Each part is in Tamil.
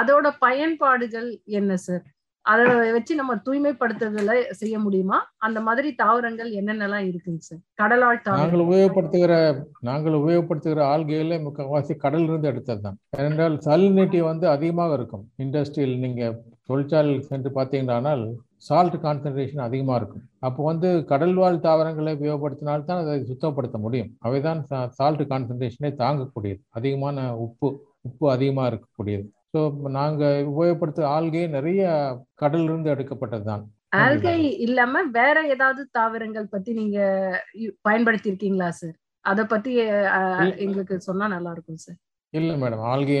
அதோட பயன்பாடுகள் என்ன சார் அதை வச்சு நம்ம தூய்மைப்படுத்துதல செய்ய முடியுமா? அந்த மாதிரி தாவரங்கள் என்னென்னலாம் இருக்குங்க சார் கடலால் நாங்கள் உபயோகப்படுத்துகிற நாங்கள் உபயோகப்படுத்துகிற ஆல்கையில முக்கால்வாசி கடல் இருந்து எடுத்தது தான் ஏனென்றால் சலினிட்டி வந்து அதிகமாக இருக்கும். இண்டஸ்ட்ரியில் நீங்க தொழிற்சாலையில் சென்று பார்த்தீங்கன்னா சால்ட் கான்சன்ட்ரேஷன் அதிகமாக இருக்கும். அப்போ வந்து கடல் வாழ் தாவரங்களை உபயோகப்படுத்தினால்தான் அதை சுத்தப்படுத்த முடியும். அவைதான் சால்ட் கான்சன்ட்ரேஷனை தாங்கக்கூடியது. அதிகமான உப்பு உப்பு அதிகமாக இருக்கக்கூடியது. ஸோ நாங்கள் உபயோகப்படுத்துகிற ஆல்கே நிறைய கடல்ல இருந்து எடுக்கப்பட்டது தான் ஆல்கை இல்லாம வேற ஏதாவது தாவரங்கள் பத்தி நீங்க பயன்படுத்தி இருக்கீங்களா சார் அத பத்தி. எங்களுக்கு சொன்னா நல்லா இருக்கும் சார் இல்லை மேடம் ஆல்கே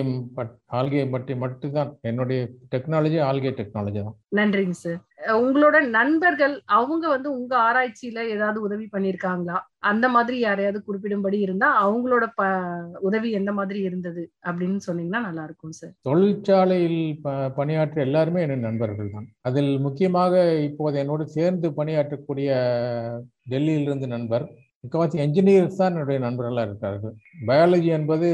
ஆல்கே பற்றி மட்டும்தான். என்னுடைய டெக்னாலஜி ஆல்கே டெக்னாலஜி தான். நன்றிங்க சார் உங்களோட நண்பர்கள் அவங்க வந்து உங்க ஆராய்ச்சியில ஏதாவது உதவி பண்ணிருக்காங்களா அந்த மாதிரி யாரையாவது குறிப்பிடும்படி இருந்தா அவங்களோட ப உதவி எந்த மாதிரி இருந்தது அப்படின்னு சொன்னீங்கன்னா நல்லா இருக்கும் சார் தொழிற்சாலையில் ப பணியாற்ற எல்லாருமே என் நண்பர்கள் தான். அதில் முக்கியமாக இப்போது என்னோடு சேர்ந்து பணியாற்றக்கூடிய டெல்லியிலிருந்து நண்பர். முக்கவாசி என்ஜினியர்ஸ் தான் என்னுடைய நண்பர்களாக இருக்கிறார்கள் பயாலஜி என்பது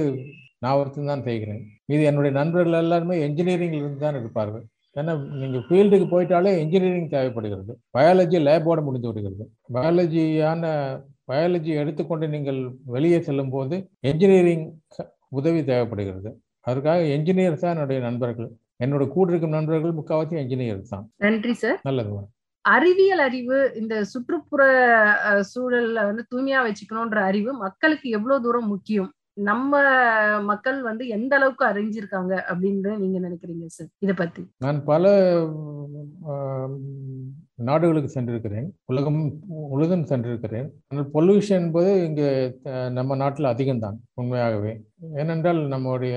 நான் ஒருத்தன் தான் செய்கிறேன் இது என்னுடைய நண்பர்கள் எல்லாருமே என்ஜினியரிங்ல இருந்து தான் இருப்பார்கள். ஏன்னா நீங்கள் ஃபீல்டுக்கு போயிட்டாலே என்ஜினியரிங் தேவைப்படுகிறது. பயாலஜி லேபோட முடிந்து விடுகிறது. பயாலஜியான பயாலஜி எடுத்துக்கொண்டு நீங்கள் வெளியே செல்லும் போது என்ஜினியரிங் உதவி தேவைப்படுகிறது. அதற்காக என்ஜினியர்ஸ் தான் என்னுடைய நண்பர்கள். என்னோட கூட இருக்கும் நண்பர்கள் முக்கால்வாசி என்ஜினியர்ஸ் தான். நன்றி சார் நல்லது அறிவியல் அறிவு இந்த சுற்றுப்புற சூழல்ல வந்து தூய்மையா வச்சுக்கணும்ன்ற அறிவு மக்களுக்கு எவ்வளவு தூரம் முக்கியம்? நம்ம மக்கள் வந்து எந்த அளவுக்கு அறிஞ்சிருக்காங்க அப்படின்னு நீங்க நினைக்கிறீங்க சார் இதை பத்தி. நான் பல நாடுகளுக்கு சென்றிருக்கிறேன். உலகம் முழுதும் சென்றிருக்கிறேன். ஆனால் பொல்யூஷன் என்பது இங்கே நம்ம நாட்டில் அதிகம்தான் உண்மையாகவே. ஏனென்றால் நம்முடைய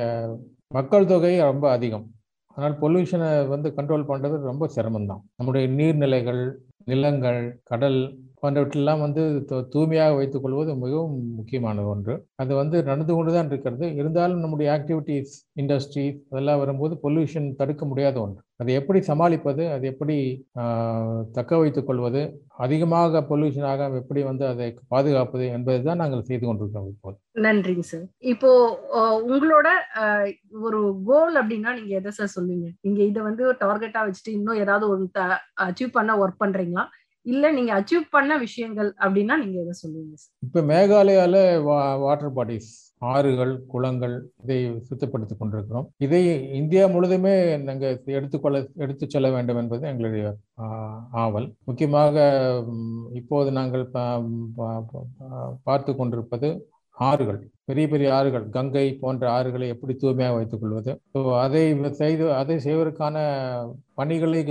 மக்கள் தொகை ரொம்ப அதிகம். ஆனால் பொல்யூஷனை வந்து கண்ட்ரோல் பண்ணுறது ரொம்ப சிரமம்தான். நம்முடைய நீர்நிலைகள் நிலங்கள் கடல் போன்றவற்றெல்லாம் வந்து தூய்மையாக வைத்துக் கொள்வது மிகவும் முக்கியமான ஒன்று. அது வந்து நடந்து கொண்டு தான் இருக்கிறது. இருந்தாலும் நம்முடைய ஆக்டிவிட்டீஸ் இண்டஸ்ட்ரி அதெல்லாம் வரும்போது பொல்யூஷன் தடுக்க முடியாத ஒன்று. அதை எப்படி சமாளிப்பது அது எப்படி தக்க வைத்துக் கொள்வது அதிகமாக பொல்யூஷனாக எப்படி வந்து அதை பாதுகாப்பது என்பதை தான் நாங்கள் செய்து கொண்டிருக்கிறோம் இப்போது. நன்றிங்க சார் இப்போ உங்களோட ஒரு கோல் அப்படின்னா நீங்க எதை சார் சொல்லுவீங்க? நீங்க இதை வந்து டார்கெட்டா வச்சுட்டு இன்னும் ஏதாவது ஒரு அச்சீவ் பண்ண ஒர்க் பண்றீங்களா? இல்ல நீங்க அச்சீவ் பண்ண விஷயங்கள் அப்படின்னா நீங்க எதை சொல்லுவீங்க சார் இப்போ மேகாலயால வா வாட்டர் பாடிஸ் ஆறுகள் குளங்கள் இதை சுத்தப்படுத்திக் கொண்டிருக்கிறோம். இதை இந்தியா முழுதுமே நாங்கள் எடுத்துக்கொள்ள எடுத்து செல்ல வேண்டும் என்பது எங்களுடைய ஆவல். முக்கியமாக இப்போது நாங்கள் பார்த்து கொண்டிருப்பது ஆறுகள் பெரிய பெரிய ஆறுகள் கங்கை போன்ற ஆறுகளை எப்படி தூய்மையாக வைத்துக் கொள்வது? ஸோ அதை செய்து அதை செய்வதற்கான பணிகளை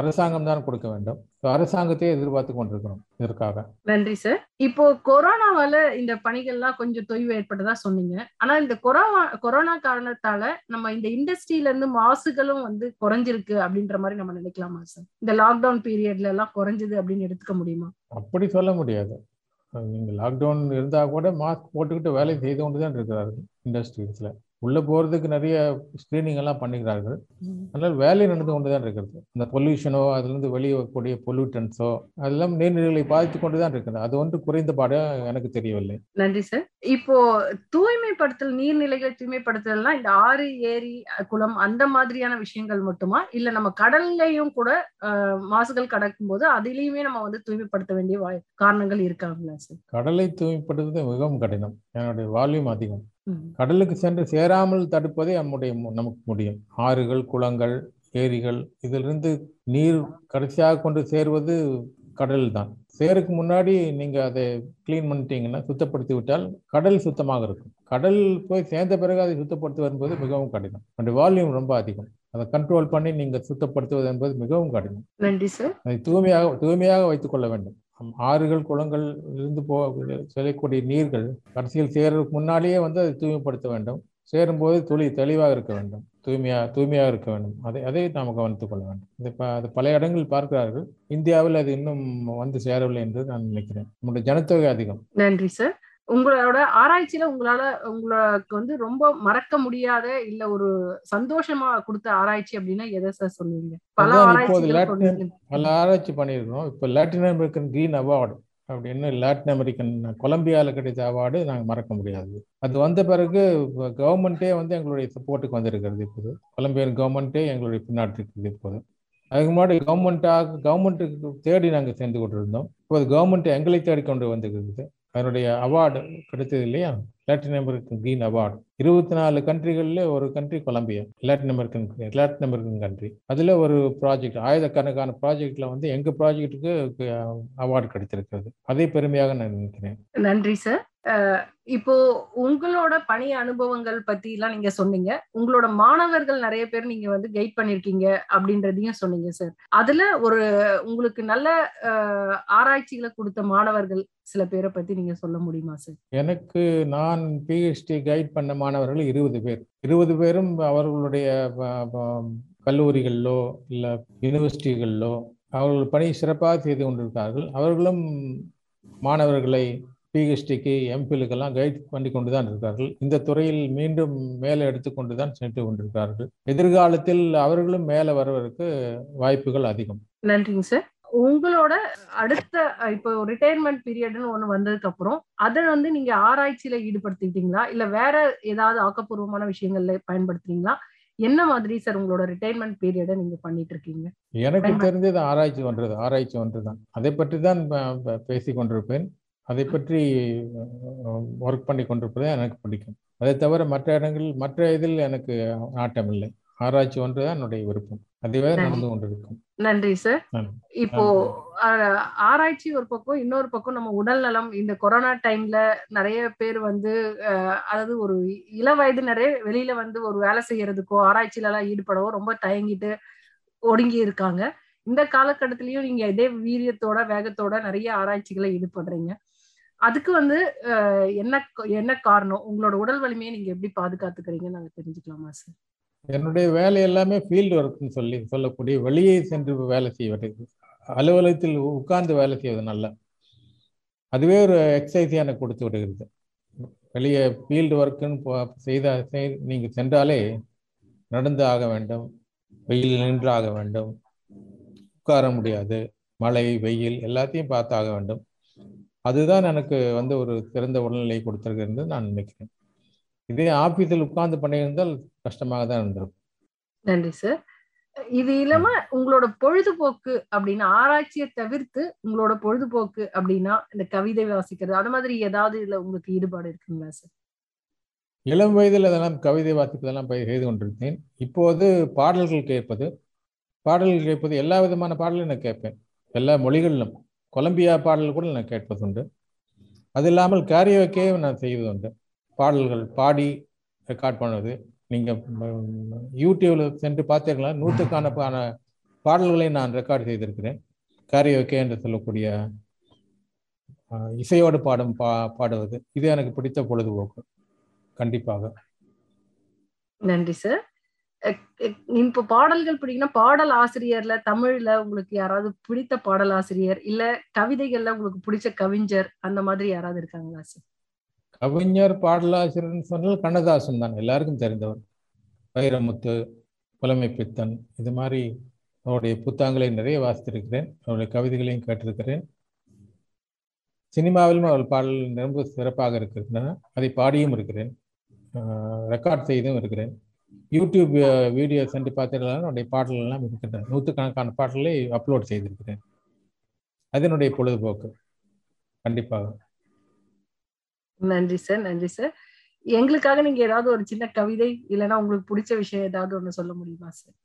அரசாங்கம் தான் கொடுக்க வேண்டும். ஸோ அரசாங்கத்தை எதிர்பார்த்து கொண்டிருக்கிறோம் இதற்காக. நன்றி சார் இப்போ கொரோனாவால இந்த பணிகள்லாம் கொஞ்சம் தொய்வு ஏற்பட்டதா சொன்னீங்க. ஆனா இந்த கொரோனா கொரோனா காரணத்தால நம்ம இந்த இண்டஸ்ட்ரியில இருந்து மாசுகளும் வந்து குறைஞ்சிருக்கு அப்படின்ற மாதிரி நம்ம நினைக்கலாமா சார் இந்த லாக்டவுன் பீரியட்ல எல்லாம் குறைஞ்சது அப்படின்னு எடுத்துக்க முடியுமா? அப்படி சொல்ல முடியாது. நீங்கள் லாக்டவுன் இருந்தால் கூட மாஸ்க் போட்டுக்கிட்டு வேலை செய்து கொண்டு தான் இருக்கிறார்கள் இண்டஸ்ட்ரீஸில் உள்ளே போகிறதுக்கு நிறைய ஸ்க்ரீனிங் எல்லாம் பண்ணிக்கிறார்கள். அதனால் வேலை நடந்து கொண்டு தான் இருக்கிறது. அந்த பொல்யூஷனோ அதுலேருந்து வெளியே வரக்கூடிய பொல்யூட்டன்ஸோ அதெல்லாம் நீர்நிலைகளை பாதித்து கொண்டு தான் இருக்கிறது. அது ஒன்று குறைந்த பாடம் எனக்கு தெரியவில்லை. நன்றி சார் இப்போ தூய்மைப்படுத்தல் நீர்நிலைகள் தூய்மைப்படுத்தல்னா இந்த ஆறு ஏரி குளம் அந்த மாதிரியான விஷயங்கள் மட்டுமா? இல்ல நம்ம கடல்லையும் கூட மாசுகள் கடக்கும் போது அதிலையுமே நம்ம வந்து தூய்மைப்படுத்த வேண்டிய காரணங்கள் இருக்காங்களா சார் கடலை தூய்மைப்படுத்துவது மிகவும் கடினம். என்னுடைய வால்யூம் அதிகம். கடலுக்கு சென்று சேராமல் தடுப்பதே நம்முடைய நமக்கு முடியும். ஆறுகள் குளங்கள் ஏரிகள் இதிலிருந்து நீர் கடைசியாக கொண்டு சேருவது கடல் தான் சேருக்கு முன்னாடி நீங்க அதை க்ளீன் பண்ணிட்டீங்கன்னா சுத்தப்படுத்தி விட்டால் கடல் சுத்தமாக இருக்கும். கடல் போய் சேர்ந்த பிறகு அதை சுத்தப்படுத்துவது என்பது மிகவும் கடினம். அந்த வால்யூம் ரொம்ப அதிகம். அதை கண்ட்ரோல் பண்ணி நீங்க சுத்தப்படுத்துவது என்பது மிகவும் கடினம். நன்றி சார் அதை தூய்மையாக தூய்மையாக வைத்துக் கொள்ள வேண்டும். ஆறுகள் குளங்கள் இருந்து போ செல்லக்கூடிய நீர்கள் கடைசியில் சேர்றதுக்கு முன்னாலேயே வந்து அதை தூய்மைப்படுத்த வேண்டும். சேரும்போது துளி தெளிவாக இருக்க வேண்டும். தூய்மையா தூய்மையாக இருக்க வேண்டும். அதை அதை நாம் கவனித்துக் கொள்ள வேண்டும். இது அது பல இடங்களில் பார்க்கிறார்கள். இந்தியாவில் அது இன்னும் வந்து சேரவில்லை என்று நான் நினைக்கிறேன். நம்முடைய ஜனத்தொகை அதிகம். நன்றி சார் உங்களோட ஆராய்ச்சியில உங்களால உங்களுக்கு வந்து ரொம்ப மறக்க முடியாத இல்ல ஒரு சந்தோஷமா கொடுத்த ஆராய்ச்சி அப்படின்னா எதை சார் சொல்லுவீங்க? பல பண்ணிருக்கீங்க. பல ஆராய்ச்சி பண்ணியிருக்கிறோம் இப்போ லாட்டின் அமெரிக்கன் கிரீன் அவார்டு அப்படின்னு லாட்டின் அமெரிக்கன் கொலம்பியாவில் கிடைத்த அவார்டு நாங்கள் மறக்க முடியாது. அது வந்த பிறகு கவர்மெண்ட்டே வந்து எங்களுடைய சப்போர்ட்டுக்கு வந்திருக்கிறது இப்போது. கொலம்பியன் கவர்மெண்ட்டே எங்களுடைய பின்னாடி இருக்குது இப்போது. அதுக்கு முன்னாடி கவர்மெண்ட்டாக கவர்மெண்ட்டுக்கு தேடி நாங்கள் சேர்ந்து கொண்டிருந்தோம். இப்போது கவர்மெண்ட் எங்களை தேடி கொண்டு வந்திருக்கிறது. அதனுடைய அவார்டு கிடைத்தது இல்லையா? லாட்டின் அமெரிக்கன் கிரீன் அவார்டு இருபத்தி நாலு கண்ட்ரிகளில் ஒரு country Colombia Latin American Latin American country அதில் ஒரு ப்ராஜெக்ட் ஆயிரக்கணக்கான ப்ராஜெக்டில் வந்து எங்கள் ப்ராஜெக்ட்டுக்கு அவார்டு கிடைத்திருக்கிறது. அதை பெருமையாக நான் நினைக்கிறேன். நன்றி சார் இப்போ உங்களோட பணி அனுபவங்கள் பத்தி எல்லாம் நீங்க சொன்னீங்க. உங்களோட மாணவர்கள் நிறைய பேர் நீங்க வந்து கைட் பண்ணிருக்கீங்க அப்படின்றதையும் சொன்னீங்க சார் அதுல ஒரு உங்களுக்கு நல்ல ஆராய்ச்சிகளை கொடுத்த மாணவர்கள் சில பேரை பத்தி நீங்க சொல்ல முடியுமா சார் எனக்கு நான் பிஹெச்டி கைட் பண்ண மாணவர்கள் இருபது பேர். இருபது பேரும் அவர்களுடைய கல்லூரிகளிலோ இல்லை யூனிவர்சிட்டிகளிலோ அவர்கள் பணி சிறப்பாக செய்து கொண்டிருக்கிறார்கள். அவர்களும் மாணவர்களை பிஹெச்டிக்கு எம்பிலுக்கெல்லாம் கைட் பண்ணி கொண்டு தான் இருக்கிறார்கள். இந்த துறையில் மீண்டும் மேலே எடுத்துக்கொண்டு தான் சென்று கொண்டிருக்கிறார்கள். எதிர்காலத்தில் அவர்களும் மேலே வருவதற்கு வாய்ப்புகள் அதிகம். நன்றிங்க சார். உங்களோட அடுத்த இப்போ ரிட்டையர்மெண்ட் பீரியட்னு ஒண்ணு வந்ததுக்கு அப்புறம் அதை வந்து நீங்க ஆராய்ச்சியில ஈடுபடுத்திக்கிட்டீங்களா? இல்ல வேற ஏதாவது ஆக்கப்பூர்வமான விஷயங்கள்ல பயன்படுத்துறீங்களா? என்ன மாதிரி சார் உங்களோட ரிட்டையர்மெண்ட் பீரியடை நீங்க பண்ணிட்டு இருக்கீங்க எனக்கு தெரிஞ்சது ஆராய்ச்சி ஒன்று ஆராய்ச்சி ஒன்று தான் அதை பற்றி தான் பேசி கொண்டிருப்பேன். அதை பற்றி ஒர்க் பண்ணி கொண்டிருப்பது எனக்கு பிடிக்கும். அதை தவிர மற்ற இடங்களில் மற்ற இதில் எனக்கு நாட்டம் இல்லை ஆராய்ச்சி ஒன்று தான் என்னுடைய விருப்பம். அதுவே நன்றி. நடந்து கொண்டிருக்கும். நன்றி சார். இப்போ ஆராய்ச்சி ஒரு பக்கம் இன்னொரு பக்கம் நம்ம உடல் நலம். இந்த கொரோனா டைம்ல நிறைய பேர் வந்து அதாவது ஒரு இள வயதினரே வெளியில வந்து ஒரு வேலை செய்யறதுக்கோ ஆராய்ச்சியில எல்லாம் ஈடுபடவோ ரொம்ப தயங்கிட்டு ஒடுங்கி இருக்காங்க. இந்த காலகட்டத்திலயும் நீங்க இதே வீரியத்தோட வேகத்தோட நிறைய ஆராய்ச்சிகளை ஈடுபடுறீங்க. அதுக்கு வந்து என்ன என்ன காரணம்? உங்களோட உடல் வலிமையை நீங்க எப்படி பாதுகாத்துக்கிறீங்கன்னு நாங்க தெரிஞ்சுக்கலாமா சார் என்னுடைய வேலை எல்லாமே ஃபீல்டு ஒர்க்னு சொல்லி சொல்லக்கூடிய வெளியே சென்று வேலை செய்வது. அலுவலகத்தில் உட்கார்ந்து வேலை செய்வது நல்ல. அதுவே ஒரு எக்ஸசைஸ் எனக்கு கொடுத்து விடுகிறது. வெளியே ஃபீல்டு ஒர்க்குன்னு செய்த நீங்கள் சென்றாலே நடந்து ஆக வேண்டும். வெயில் நின்று ஆக வேண்டும். உட்கார முடியாது. மழை வெயில் எல்லாத்தையும் பார்த்து ஆக வேண்டும். அதுதான் எனக்கு வந்து ஒரு சிறந்த உடல்நிலையை கொடுத்துருக்கிறது நான் நினைக்கிறேன். இதே ஆபீஸில் உட்கார்ந்து பண்ணியிருந்தால் கஷ்டமாக தான் இருந்திருக்கும். நன்றி சார் இது இல்லாம உங்களோட பொழுதுபோக்கு அப்படின்னா ஆராய்ச்சியை தவிர்த்து உங்களோட பொழுதுபோக்கு அப்படின்னா இந்த கவிதை வாசிக்கிறது அது மாதிரி ஏதாவது இதுல உங்களுக்கு ஈடுபாடு இருக்குங்களா சார் இளம் வயதில் அதெல்லாம் கவிதை வாசிப்பதெல்லாம் செய்து கொண்டிருந்தேன். இப்போது பாடல்கள் கேட்பது பாடல்கள் கேட்பது எல்லா விதமான பாடலும் நான் கேட்பேன். எல்லா மொழிகளிலும் கொலம்பியா பாடல் கூட நான் கேட்பதுண்டு. அது இல்லாமல் கேரியோக்கே நான் செய்வது உண்டு பாடல்கள் பாடி ரெக்கார்ட் பண்ணது நீங்கள் யூடியூப்ல சென்று பார்த்தீர்களா? நூற்றுக்கான பாடல்களை நான் ரெக்கார்ட் செய்திருக்கிறேன். கேரியோக்கே என்று சொல்லக்கூடிய இசையோடு பாடும் பா பாடுவது. இது எனக்கு பிடித்த பொழுதுபோக்கு. கண்டிப்பாக. நன்றி சார் இப்போ பாடல்கள் பிடிக்குன்னா பாடல் ஆசிரியர்ல தமிழ்ல உங்களுக்கு யாராவது பிடித்த பாடல் ஆசிரியர் இல்ல கவிதைகள்ல உங்களுக்கு பிடிச்ச கவிஞர் அந்த மாதிரி யாராவது இருக்காங்களா சார் கவிஞர் பாடலாசிரியர்னு சொன்னால் கண்ணதாசன் தான் எல்லாருக்கும் தெரிந்தவர். வைரமுத்து புலமை பித்தன் இது மாதிரி அவருடைய புத்தகங்களை நிறைய வாசித்திருக்கிறேன் அவருடைய கவிதைகளையும் கேட்டிருக்கிறேன். சினிமாவிலும் அவர் பாடல் ரொம்ப சிறப்பாக இருக்கின்றன அதை பாடியும் இருக்கிறேன். ரெக்கார்ட் செய்தும் இருக்கிறேன். யூடியூப் வீடியோ சென்று பார்த்தீங்கன்னா என்னுடைய பாடல்கள் எல்லாம் இருக்கின்றன. நூற்றுக்கணக்கான பாடல்களை அப்லோட் செய்திருக்கிறேன். அதனுடைய பொழுதுபோக்கு. கண்டிப்பாக. நன்றி சார் நன்றி சார். எங்களுக்காக நீங்க ஏதாவது ஒரு சின்ன கவிதை இல்லைன்னா உங்களுக்கு பிடிச்ச விஷயம் ஏதாவது ஒண்ணு சொல்ல முடியுமா சார்?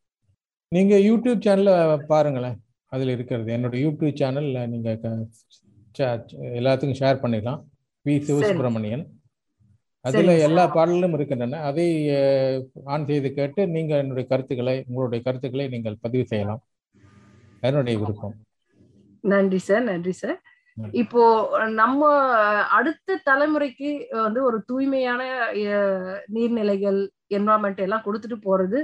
நீங்க யூடியூப் சேனல்ல பாருங்களேன். அதுல இருக்கிறது. என்னோட யூடியூப் சேனல்ல நீங்க எல்லாத்துக்கும் ஷேர் பண்ணிடலாம் வி சிவசுப்பிரமணியன். அதுல. எல்லா பாடலும் இருக்கின்றன. அதை ஆன் செய்து கேட்டு நீங்க என்னுடைய கருத்துக்களை உங்களுடைய கருத்துக்களை நீங்கள் பதிவு செய்யலாம். என்னுடைய விருப்பம். நன்றி சார் நன்றி சார். இப்போ நம்ம அடுத்த தலைமுறைக்கு வந்து ஒரு தூய்மையான நீர்நிலைகள் என்வரான்மெண்ட் எல்லாம் கொடுத்துட்டு போறது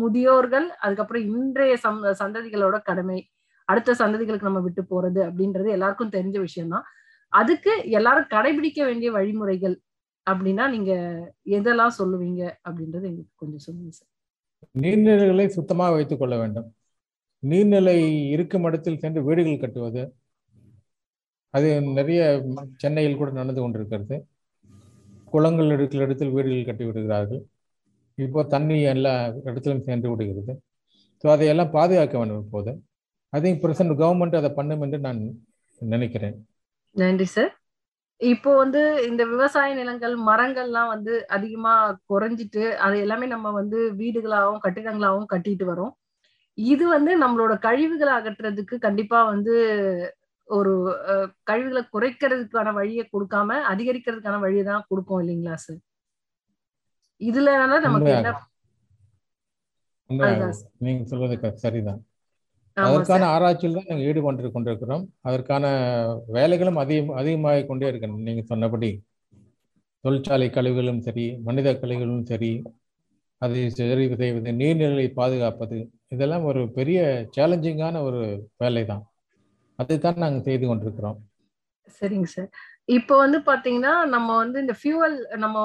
முதியோர்கள் அதுக்கப்புறம் இன்றைய சந்ததிகளோட கடமை அடுத்த சந்ததிகளுக்கு நம்ம விட்டு போறது அப்படின்றது எல்லாருக்கும் தெரிஞ்ச விஷயம்தான். அதுக்கு எல்லாரும் கடைபிடிக்க வேண்டிய வழிமுறைகள் அப்படின்னா நீங்க எதெல்லாம் சொல்லுவீங்க அப்படின்றது எங்களுக்கு கொஞ்சம் சொல்லுங்க சார். நீர்நிலைகளை சுத்தமாக வைத்துக் கொள்ள வேண்டும். நீர்நிலை இருக்கும் இடத்தில் சென்று வீடுகள் கட்டுவது அது நிறைய சென்னையில் கூட நடந்து கொண்டிருக்கிறது. குளங்கள் இருக்கிற இடத்தில் வீடுகள் கட்டி விடுகிறார்கள். இப்போ தண்ணி எல்லா இடத்திலும் சென்று விடுகிறது. ஸோ அதையெல்லாம் பாதுகாக்க வேண்டும் இப்போது. ஐ திங்க் பிரசன்ட் கவர்மெண்ட் அதை பண்ணும் என்று நான் நினைக்கிறேன். நன்றி சார் இப்போ வந்து இந்த விவசாய நிலங்கள் மரங்கள்லாம் வந்து அதிகமா குறைஞ்சிட்டு அது எல்லாமே நம்ம வந்து வீடுகளாகவும் கட்டிடங்களாகவும் கட்டிட்டு வரோம். இது வந்து நம்மளோட கழிவுகளை அகற்றுறதுக்கு கண்டிப்பா வந்து ஒரு கழிவுகளை குறைக்கிறதுக்கான வழியை கொடுக்காம அதிகரிக்கிறதுக்கான வழியை தான் கொடுப்போம் இல்லைங்களா சார் இதுல நமக்கு என்ன. நீங்க சொல்வது க- சரிதான். அதற்கான ஆராய்ச்சியில் தான் நாங்கள் ஈடுபட்டு கொண்டிருக்கிறோம் அதற்கான வேலைகளும் அதிகம் அதிகமாகிக் கொண்டே இருக்கிறது நீங்க சொன்னபடி. தொழிற்சாலை கழிவுகளும் சரி மனித கழிவுகளும் சரி அதை சரி செய்வது நீர்நிலையை பாதுகாப்பது இதெல்லாம் ஒரு பெரிய சேலஞ்சிங்கான ஒரு வேலை தான் அதைத்தான் நாங்கள் செய்து கொண்டிருக்கிறோம். சரிங்க சார். இப்போ வந்து பாத்தீங்கன்னா நம்ம வந்து இந்த ஃபியூவல் நம்ம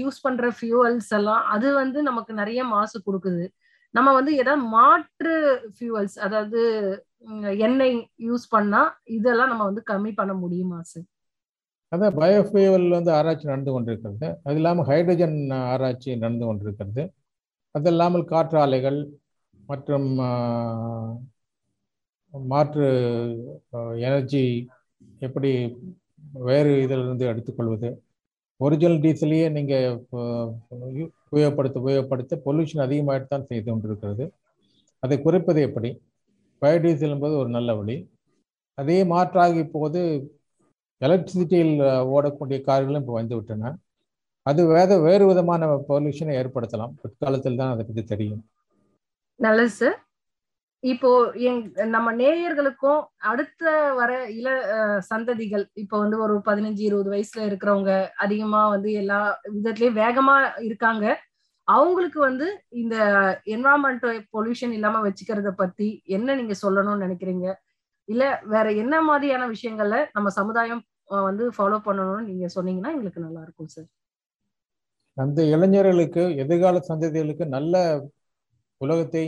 யூஸ் பண்ற ஃபியூவல்ஸ் எல்லாம் அது வந்து நமக்கு நிறைய மாசு கொடுக்குது. நம்ம வந்து ஏதாவது மாற்று ஃபியூவல்ஸ் அதாவது எண்ணெய் யூஸ் பண்ணா இதெல்லாம் நம்ம வந்து கம்மி பண்ண முடியுமா சார்? அதான் பயோஃபியூவல் வந்து ஆராய்ச்சி நடந்து கொண்டிருக்கிறது. அது இல்லாமல் ஹைட்ரஜன் ஆராய்ச்சி நடந்து கொண்டிருக்கிறது. அது இல்லாமல் காற்று ஆலைகள் மற்றும் மாற்று எனர்ஜி எப்படி வேறு இதிலிருந்து எடுத்துக்கொள்வது? ஒரிஜினல் டீசலையே நீங்கள் உபயோகப்படுத்த உபயோகப்படுத்த பொல்யூஷன் அதிகமாகிட்டு தான் செய்து கொண்டிருக்கிறது. அதை குறைப்பது எப்படி? பயோடீசல் என்பது ஒரு நல்ல வழி. அதே மாற்றாக இப்போது எலக்ட்ரிசிட்டியில் ஓடக்கூடிய கார்களும் இப்போ வந்துவிட்டன. அது வேறு வேறு விதமான பொல்யூஷனை ஏற்படுத்தலாம். பிற்காலத்தில் தான் அதை பற்றி தெரியும். நல்லது சார். இப்போ எங் நம்ம நேயர்களுக்கும் அடுத்த வர இள சந்ததிகள் இப்போ வந்து ஒரு பதினஞ்சு இருபது வயசுல இருக்கிறவங்க அதிகமா வந்து எல்லா விதத்துலயும் வேகமா இருக்காங்க. அவங்களுக்கு வந்து இந்த என்வரான்மெண்ட் பொல்யூஷன் இல்லாம வச்சுக்கிறத பத்தி என்ன நீங்க சொல்லணும்னு நினைக்கிறீங்க? இல்ல வேற என்ன மாதிரியான விஷயங்கள்ல நம்ம சமுதாயம் வந்து ஃபாலோ பண்ணணும்னு நீங்க சொன்னீங்கன்னா எங்களுக்கு நல்லா இருக்கும் சார் அந்த இளைஞர்களுக்கு எதிர்கால சந்ததிகளுக்கு நல்ல உலகத்தை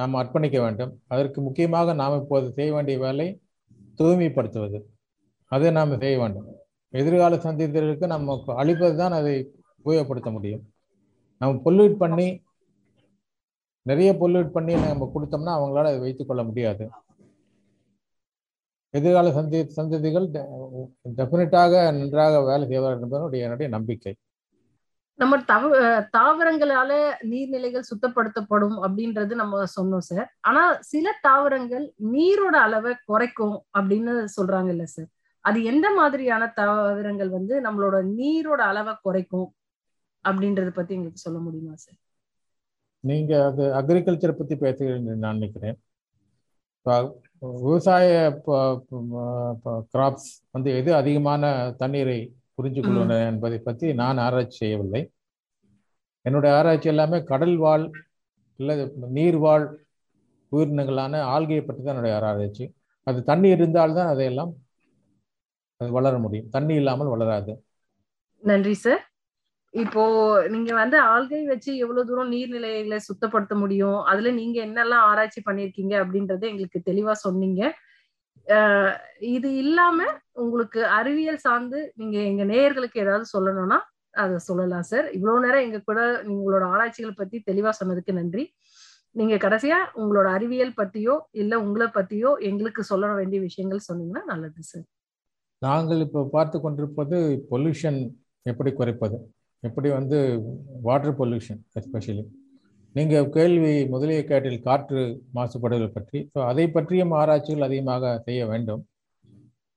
நாம் அர்ப்பணிக்க வேண்டும். அதற்கு முக்கியமாக நாம் இப்போது செய்ய வேண்டிய வேலை தூய்மைப்படுத்துவது. அதை நாம் செய்ய வேண்டும். எதிர்கால சந்ததிகளுக்கு நம்ம அழிப்பது தான் அதை உபயோகப்படுத்த முடியும். நம்ம பொல்யூட் பண்ணி நிறைய பொல்யூட் பண்ணி நம்ம கொடுத்தோம்னா அவங்களால அதை வைத்துக் கொள்ள முடியாது. எதிர்கால சந்தி சந்ததிகள் டெஃபினட்டாக நன்றாக வேலை செய்வார்கள் என்பது என்னுடைய நம்பிக்கை. நம்ம தவ தாவரங்களால நீர்நிலைகள் சுத்தப்படுத்தப்படும் அப்படின்றது நம்ம சொன்னோம் சார் ஆனா சில தாவரங்கள் நீரோட அளவை குறைக்கும் அப்படின்னு சொல்றாங்க இல்ல சார் அது எந்த மாதிரியான தாவரங்கள் வந்து நம்மளோட நீரோட அளவை குறைக்கும் அப்படின்றத பத்தி எங்களுக்கு சொல்ல முடியுமா சார் நீங்க அது அக்ரிகல்ச்சரை பத்தி பேசுகிறீங்கன்னு நான் நினைக்கிறேன். விவசாய கிராப்ஸ் வந்து எது அதிகமான தண்ணீரை புரிஞ்சு கொள்வன என்பதை பற்றி நான் ஆராய்ச்சி செய்யவில்லை. என்னுடைய ஆராய்ச்சி எல்லாமே கடல் வாழ் இல்லை நீர்வாழ் உயிரினங்களான ஆல்கையை பற்றி தான் என்னுடைய ஆராய்ச்சி. அது தண்ணி இருந்தால்தான் அதையெல்லாம் அது வளர முடியும். தண்ணி இல்லாமல் வளராது. நன்றி சார் இப்போ நீங்க வந்து ஆல்கை வச்சு எவ்வளவு தூரம் நீர்நிலைகளை சுத்தப்படுத்த முடியும்? அதுல நீங்க என்னெல்லாம் ஆராய்ச்சி பண்ணிருக்கீங்க அப்படின்றத எங்களுக்கு தெளிவா சொன்னீங்க. இது இல்லாம உங்களுக்கு அறிவியல் சார்ந்து நீங்க எங்க நேயர்களுக்கு ஏதாவது சொல்லணும்னா அதை சொல்லலாம் சார். இவ்வளவு நேரம் எங்க கூட உங்களோட ஆராய்ச்சிகள் பத்தி தெளிவா சொன்னதுக்கு நன்றி. நீங்க கடைசியா உங்களோட அறிவியல் பத்தியோ இல்ல உங்களை பத்தியோ எங்களுக்கு சொல்ல வேண்டிய விஷயங்கள் சொன்னீங்கன்னா நல்லது சார். நாங்கள் இப்போ பார்த்து கொண்டிருப்பது பொல்யூஷன் எப்படி குறைப்பது? எப்படி வந்து வாட்டர் பொல்யூஷன் எஸ்பெஷலி? நீங்கள் கேள்வி முதலிய கேட்டில் காற்று மாசுபடுதல் பற்றி. ஸோ அதை பற்றியும் ஆராய்ச்சிகள் அதிகமாக செய்ய வேண்டும்.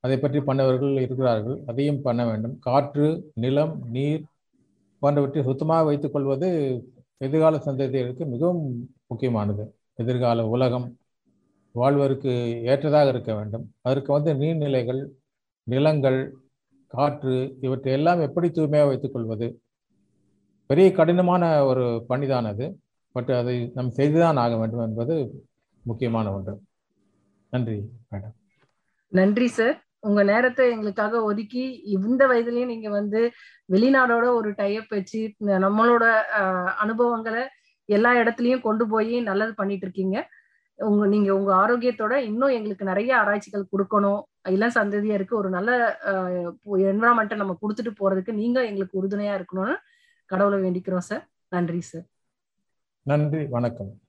அதை பற்றி பண்ணவர்கள் இருக்கிறார்கள். அதையும் பண்ண வேண்டும். காற்று நிலம் நீர் போன்றவற்றை சுத்தமாக வைத்துக்கொள்வது எதிர்கால சந்ததிகளுக்கு மிகவும் முக்கியமானது. எதிர்கால உலகம் வாழ்வதற்கு ஏற்றதாக இருக்க வேண்டும். அதற்கு வந்து நீர்நிலைகள் நிலங்கள் காற்று இவற்றை எல்லாம் எப்படி தூய்மையாக வைத்துக்கொள்வது பெரிய கடினமான ஒரு பணிதான் அது பட் அதை நம் செய்துதான் ஆக வேண்டும் என்பது முக்கியமான ஒன்று. நன்றி மேடம். நன்றி சார் உங்க நேரத்தை எங்களுக்காக ஒதுக்கி இந்த வயதுலயும் நீங்க வந்து வெளிநாடோட ஒரு டைப் வச்சு நம்மளோட அனுபவங்களை எல்லா இடத்துலயும் கொண்டு போய் நல்லது பண்ணிட்டு இருக்கீங்க. உங்க நீங்க உங்க ஆரோக்கியத்தோட இன்னும் எங்களுக்கு நிறைய ஆராய்ச்சிகள் கொடுக்கணும். இளம் சந்ததியருக்கு ஒரு நல்ல என்வரான்மெண்ட்டை நம்ம கொடுத்துட்டு போறதுக்கு நீங்க எங்களுக்கு உறுதுணையா இருக்கணும்னு கடவுளை வேண்டிக்கிறோம் சார் நன்றி சார் நன்றி வணக்கம்.